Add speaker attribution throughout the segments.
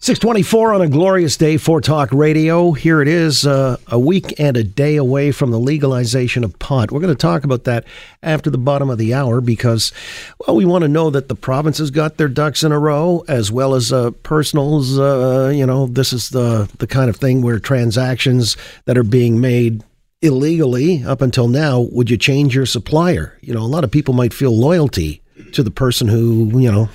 Speaker 1: 624 on a glorious day for Talk Radio. Here it is, uh, a week and a day away from the legalization of pot. We're going to talk about that after the bottom of the hour because, well, we want to know that the province has got their ducks in a row as well as uh, personals. Uh, you know, this is the, the kind of thing where transactions that are being made illegally up until now, would you change your supplier? You know, a lot of people might feel loyalty to the person who, you know,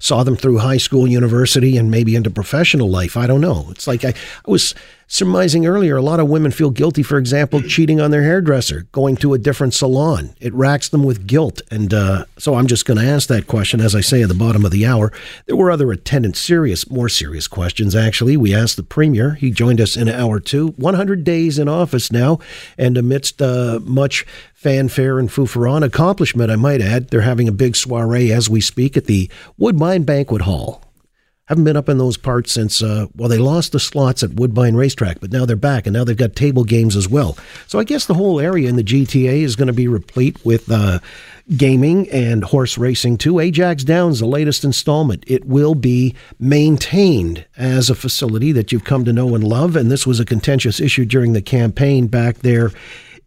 Speaker 1: saw them through high school, university, and maybe into professional life. I don't know. It's like I, I was surmising earlier, a lot of women feel guilty, for example, cheating on their hairdresser, going to a different salon. It racks them with guilt. And uh, so I'm just going to ask that question, as I say, at the bottom of the hour. There were other attendant serious, more serious questions, actually. We asked the Premier. He joined us in an hour two. 100 days in office now. And amidst uh, much fanfare and foofaron accomplishment, I might add, they're having a big soiree as we speak at the Woodbine Banquet Hall. Haven't been up in those parts since, uh, well, they lost the slots at Woodbine Racetrack, but now they're back, and now they've got table games as well. So I guess the whole area in the GTA is going to be replete with uh, gaming and horse racing too. Ajax Downs, the latest installment, it will be maintained as a facility that you've come to know and love, and this was a contentious issue during the campaign back there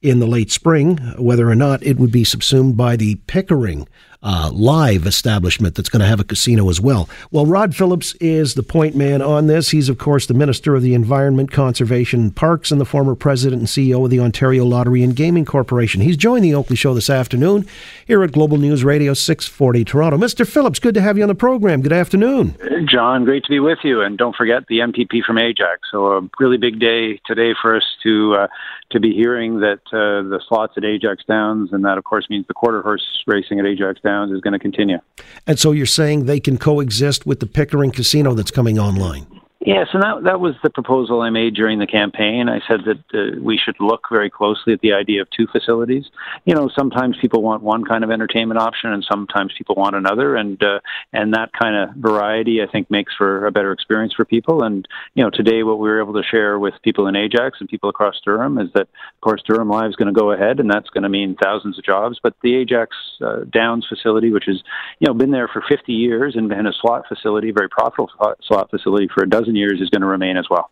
Speaker 1: in the late spring, whether or not it would be subsumed by the Pickering uh, live establishment that's going to have a casino as well. Well, Rod Phillips is the point man on this. He's, of course, the Minister of the Environment, Conservation, and Parks, and the former President and CEO of the Ontario Lottery and Gaming Corporation. He's joined the Oakley Show this afternoon here at Global News Radio 640 Toronto. Mr. Phillips, good to have you on the program. Good afternoon.
Speaker 2: John, great to be with you. And don't forget the MPP from Ajax. So a really big day today for us to uh, to be hearing that uh, the slots at Ajax Downs, and that of course means the quarter horse racing at Ajax Downs is going to continue.
Speaker 1: And so you're saying they can coexist with the Pickering Casino that's coming online?
Speaker 2: Yes, and that that was the proposal I made during the campaign. I said that uh, we should look very closely at the idea of two facilities. You know, sometimes people want one kind of entertainment option, and sometimes people want another, and uh, and that kind of variety, I think, makes for a better experience for people. And you know, today what we were able to share with people in Ajax and people across Durham is that, of course, Durham Live is going to go ahead, and that's going to mean thousands of jobs. But the Ajax uh, Downs facility, which has you know been there for 50 years and been a slot facility, very profitable slot facility for a dozen years is going to remain as well.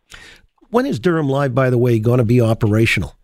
Speaker 1: When is Durham Live, by the way, going to be operational?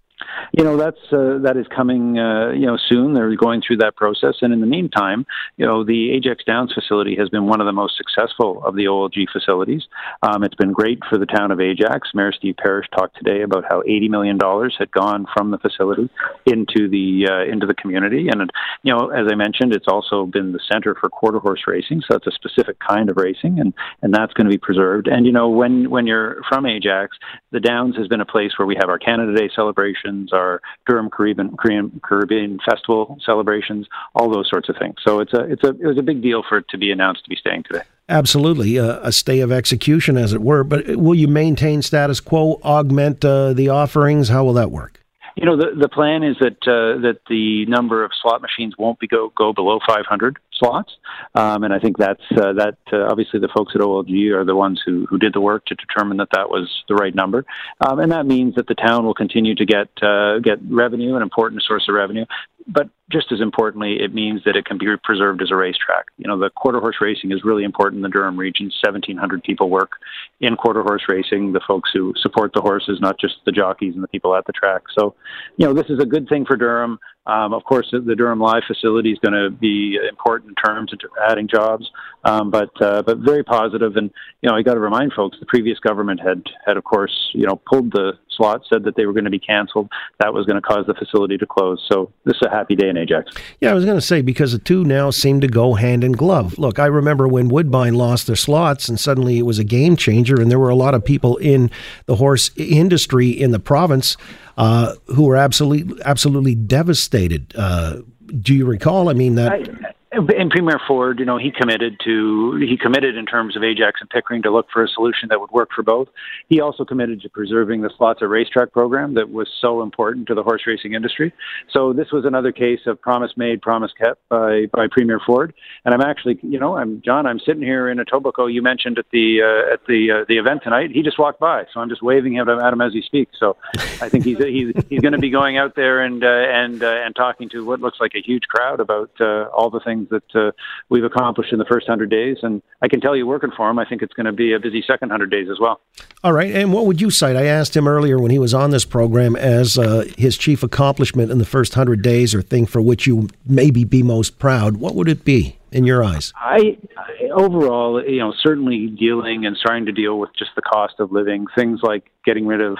Speaker 2: You know that's uh, that is coming uh, you know soon. They're going through that process. And in the meantime you know the ajax downs facility has been one of the most successful of the olg facilities. Um, it's been great for the town of ajax. Mayor steve parish talked today about how 80 million dollars had gone from the facility into the uh, into the community. And you know as i mentioned it's also been the center for quarter horse racing. So it's a specific kind of racing and and that's going to be preserved. And you know when when you're from ajax the downs has been a place where we have our canada day celebrations our Durham Caribbean, Korean, Caribbean Festival celebrations, all those sorts of things. So it's a it's a it was a big deal for it to be announced to be staying today.
Speaker 1: Absolutely, uh, a stay of execution, as it were. But will you maintain status quo, augment uh, the offerings? How will that work?
Speaker 2: You know, the the plan is that uh, that the number of slot machines won't be go go below 500 slots, um, and I think that's uh, that. Uh, obviously, the folks at OLG are the ones who who did the work to determine that that was the right number, um, and that means that the town will continue to get uh, get revenue, an important source of revenue, but just as importantly, it means that it can be preserved as a racetrack. You know, the quarter horse racing is really important in the Durham region. 1,700 people work in quarter horse racing, the folks who support the horses, not just the jockeys and the people at the track. So, you know, this is a good thing for Durham. Um, of course, the Durham Live facility is going to be important in terms of adding jobs, um, but uh, but very positive. And you know, I got to remind folks, the previous government had had, of course, you know, pulled the slot, said that they were going to be canceled. That was going to cause the facility to close. So this is a happy day in Ajax.
Speaker 1: Yeah, I was going to say because the two now seem to go hand in glove. Look, I remember when Woodbine lost their slots, and suddenly it was a game changer, and there were a lot of people in the horse industry in the province uh, who were absolutely absolutely devastated. Uh, do you recall? I mean that.
Speaker 2: I, and Premier Ford, you know, he committed to he committed in terms of Ajax and Pickering to look for a solution that would work for both. He also committed to preserving the slots at racetrack program that was so important to the horse racing industry. So this was another case of promise made, promise kept by by Premier Ford. And I'm actually, you know, I'm John. I'm sitting here in Etobicoke. You mentioned at the uh, at the uh, the event tonight. He just walked by, so I'm just waving him at him as he speaks. So I think he's he's he's going to be going out there and uh, and uh, and talking to what looks like a huge crowd about uh, all the things that uh, we've accomplished in the first hundred days. And I can tell you, working for him, I think it's going to be a busy second hundred days as well.
Speaker 1: All right. And what would you cite? I asked him earlier when he was on this program as uh, his chief accomplishment in the first hundred days, or thing for which you maybe be most proud. What would it be? In your eyes?
Speaker 2: I, I overall, you know, certainly dealing and starting to deal with just the cost of living, things like getting rid of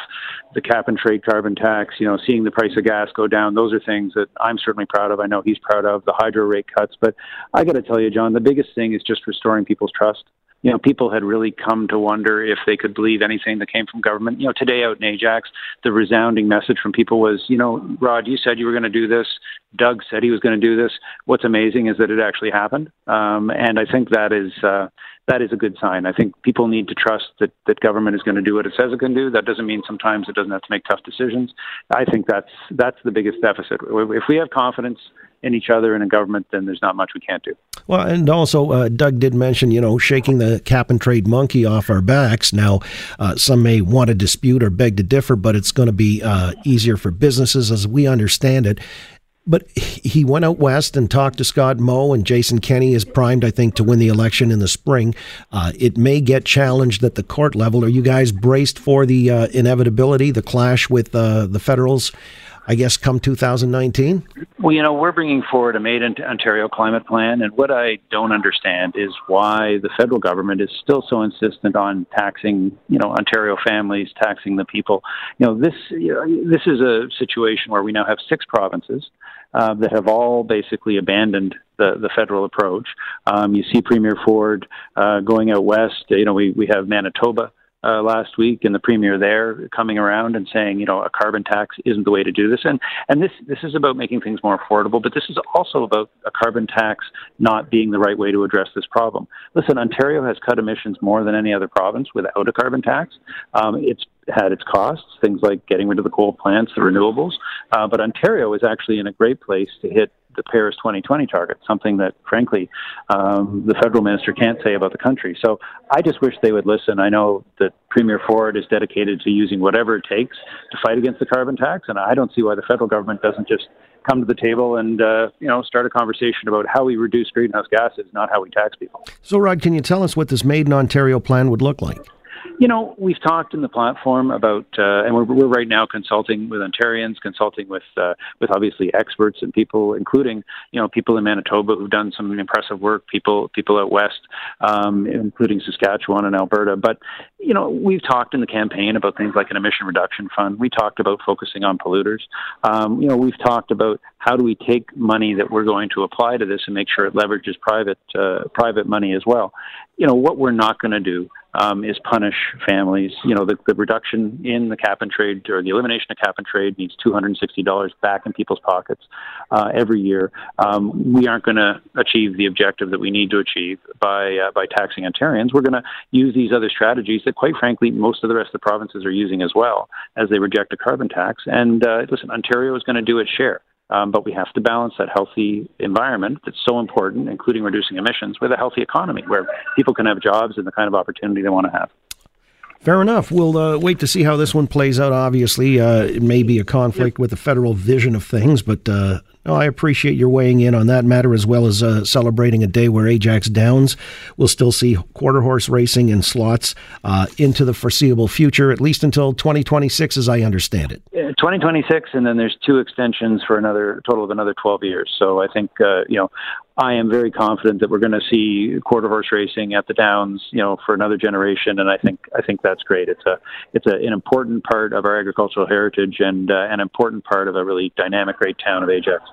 Speaker 2: the cap and trade carbon tax, you know, seeing the price of gas go down. Those are things that I'm certainly proud of. I know he's proud of the hydro rate cuts, but I got to tell you, John, the biggest thing is just restoring people's trust you know, people had really come to wonder if they could believe anything that came from government. You know, today out in Ajax, the resounding message from people was, you know, Rod, you said you were going to do this. Doug said he was going to do this. What's amazing is that it actually happened, um, and I think that is uh, that is a good sign. I think people need to trust that that government is going to do what it says it can do. That doesn't mean sometimes it doesn't have to make tough decisions. I think that's that's the biggest deficit. If we have confidence in each other and in government, then there's not much we can't do.
Speaker 1: Well, and also, uh, Doug did mention, you know, shaking the cap and trade monkey off our backs. Now, uh, some may want to dispute or beg to differ, but it's going to be uh, easier for businesses as we understand it. But he went out west and talked to Scott Moe, and Jason Kenney is primed, I think, to win the election in the spring. Uh, it may get challenged at the court level. Are you guys braced for the uh, inevitability, the clash with uh, the federals? I guess, come 2019?
Speaker 2: Well, you know, we're bringing forward a Made in Ontario climate plan, and what I don't understand is why the federal government is still so insistent on taxing, you know, Ontario families, taxing the people. You know, this you know, this is a situation where we now have six provinces. Uh, that have all basically abandoned the, the federal approach. Um, you see Premier Ford uh, going out west. You know, we, we have Manitoba uh, last week, and the premier there coming around and saying, you know, a carbon tax isn't the way to do this. And and this this is about making things more affordable, but this is also about a carbon tax not being the right way to address this problem. Listen, Ontario has cut emissions more than any other province without a carbon tax. Um, it's had its costs, things like getting rid of the coal plants, the renewables, uh, but Ontario is actually in a great place to hit the Paris 2020 target, something that, frankly, um, the federal minister can't say about the country. So I just wish they would listen. I know that Premier Ford is dedicated to using whatever it takes to fight against the carbon tax, and I don't see why the federal government doesn't just come to the table and uh, you know start a conversation about how we reduce greenhouse gases, not how we tax people.
Speaker 1: So, Rod, can you tell us what this Made in Ontario plan would look like?
Speaker 2: You know, we've talked in the platform about, uh, and we're, we're right now consulting with Ontarians, consulting with uh, with obviously experts and people, including you know people in Manitoba who've done some impressive work, people people out west, um, including Saskatchewan and Alberta. But you know, we've talked in the campaign about things like an emission reduction fund. We talked about focusing on polluters. Um, you know, we've talked about how do we take money that we're going to apply to this and make sure it leverages private uh, private money as well. You know, what we're not going to do um, is punish families. You know, the, the reduction in the cap and trade or the elimination of cap and trade means $260 back in people's pockets uh, every year. Um, we aren't going to achieve the objective that we need to achieve by uh, by taxing Ontarians. We're going to use these other strategies that, quite frankly, most of the rest of the provinces are using as well as they reject a carbon tax. And uh, listen, Ontario is going to do its share. Um, but we have to balance that healthy environment that's so important, including reducing emissions, with a healthy economy where people can have jobs and the kind of opportunity they want to have.
Speaker 1: Fair enough. We'll uh, wait to see how this one plays out. Obviously, uh, it may be a conflict with the federal vision of things, but uh, no, I appreciate your weighing in on that matter as well as uh, celebrating a day where Ajax Downs will still see quarter horse racing and slots uh, into the foreseeable future, at least until 2026, as I understand it.
Speaker 2: 2026, and then there's two extensions for another total of another 12 years. So I think uh, you know I am very confident that we're going to see quarter horse racing at the Downs, you know, for another generation, and I think I think that's great. It's a it's a, an important part of our agricultural heritage and uh, an important part of a really dynamic, great town of Ajax.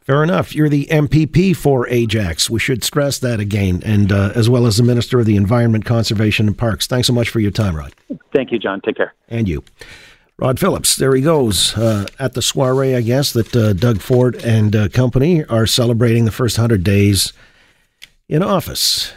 Speaker 1: Fair enough. You're the MPP for Ajax. We should stress that again, and uh, as well as the Minister of the Environment, Conservation, and Parks. Thanks so much for your time, Rod.
Speaker 2: Thank you, John. Take care.
Speaker 1: And you. Rod Phillips, there he goes uh, at the soiree, I guess, that uh, Doug Ford and uh, company are celebrating the first 100 days in office.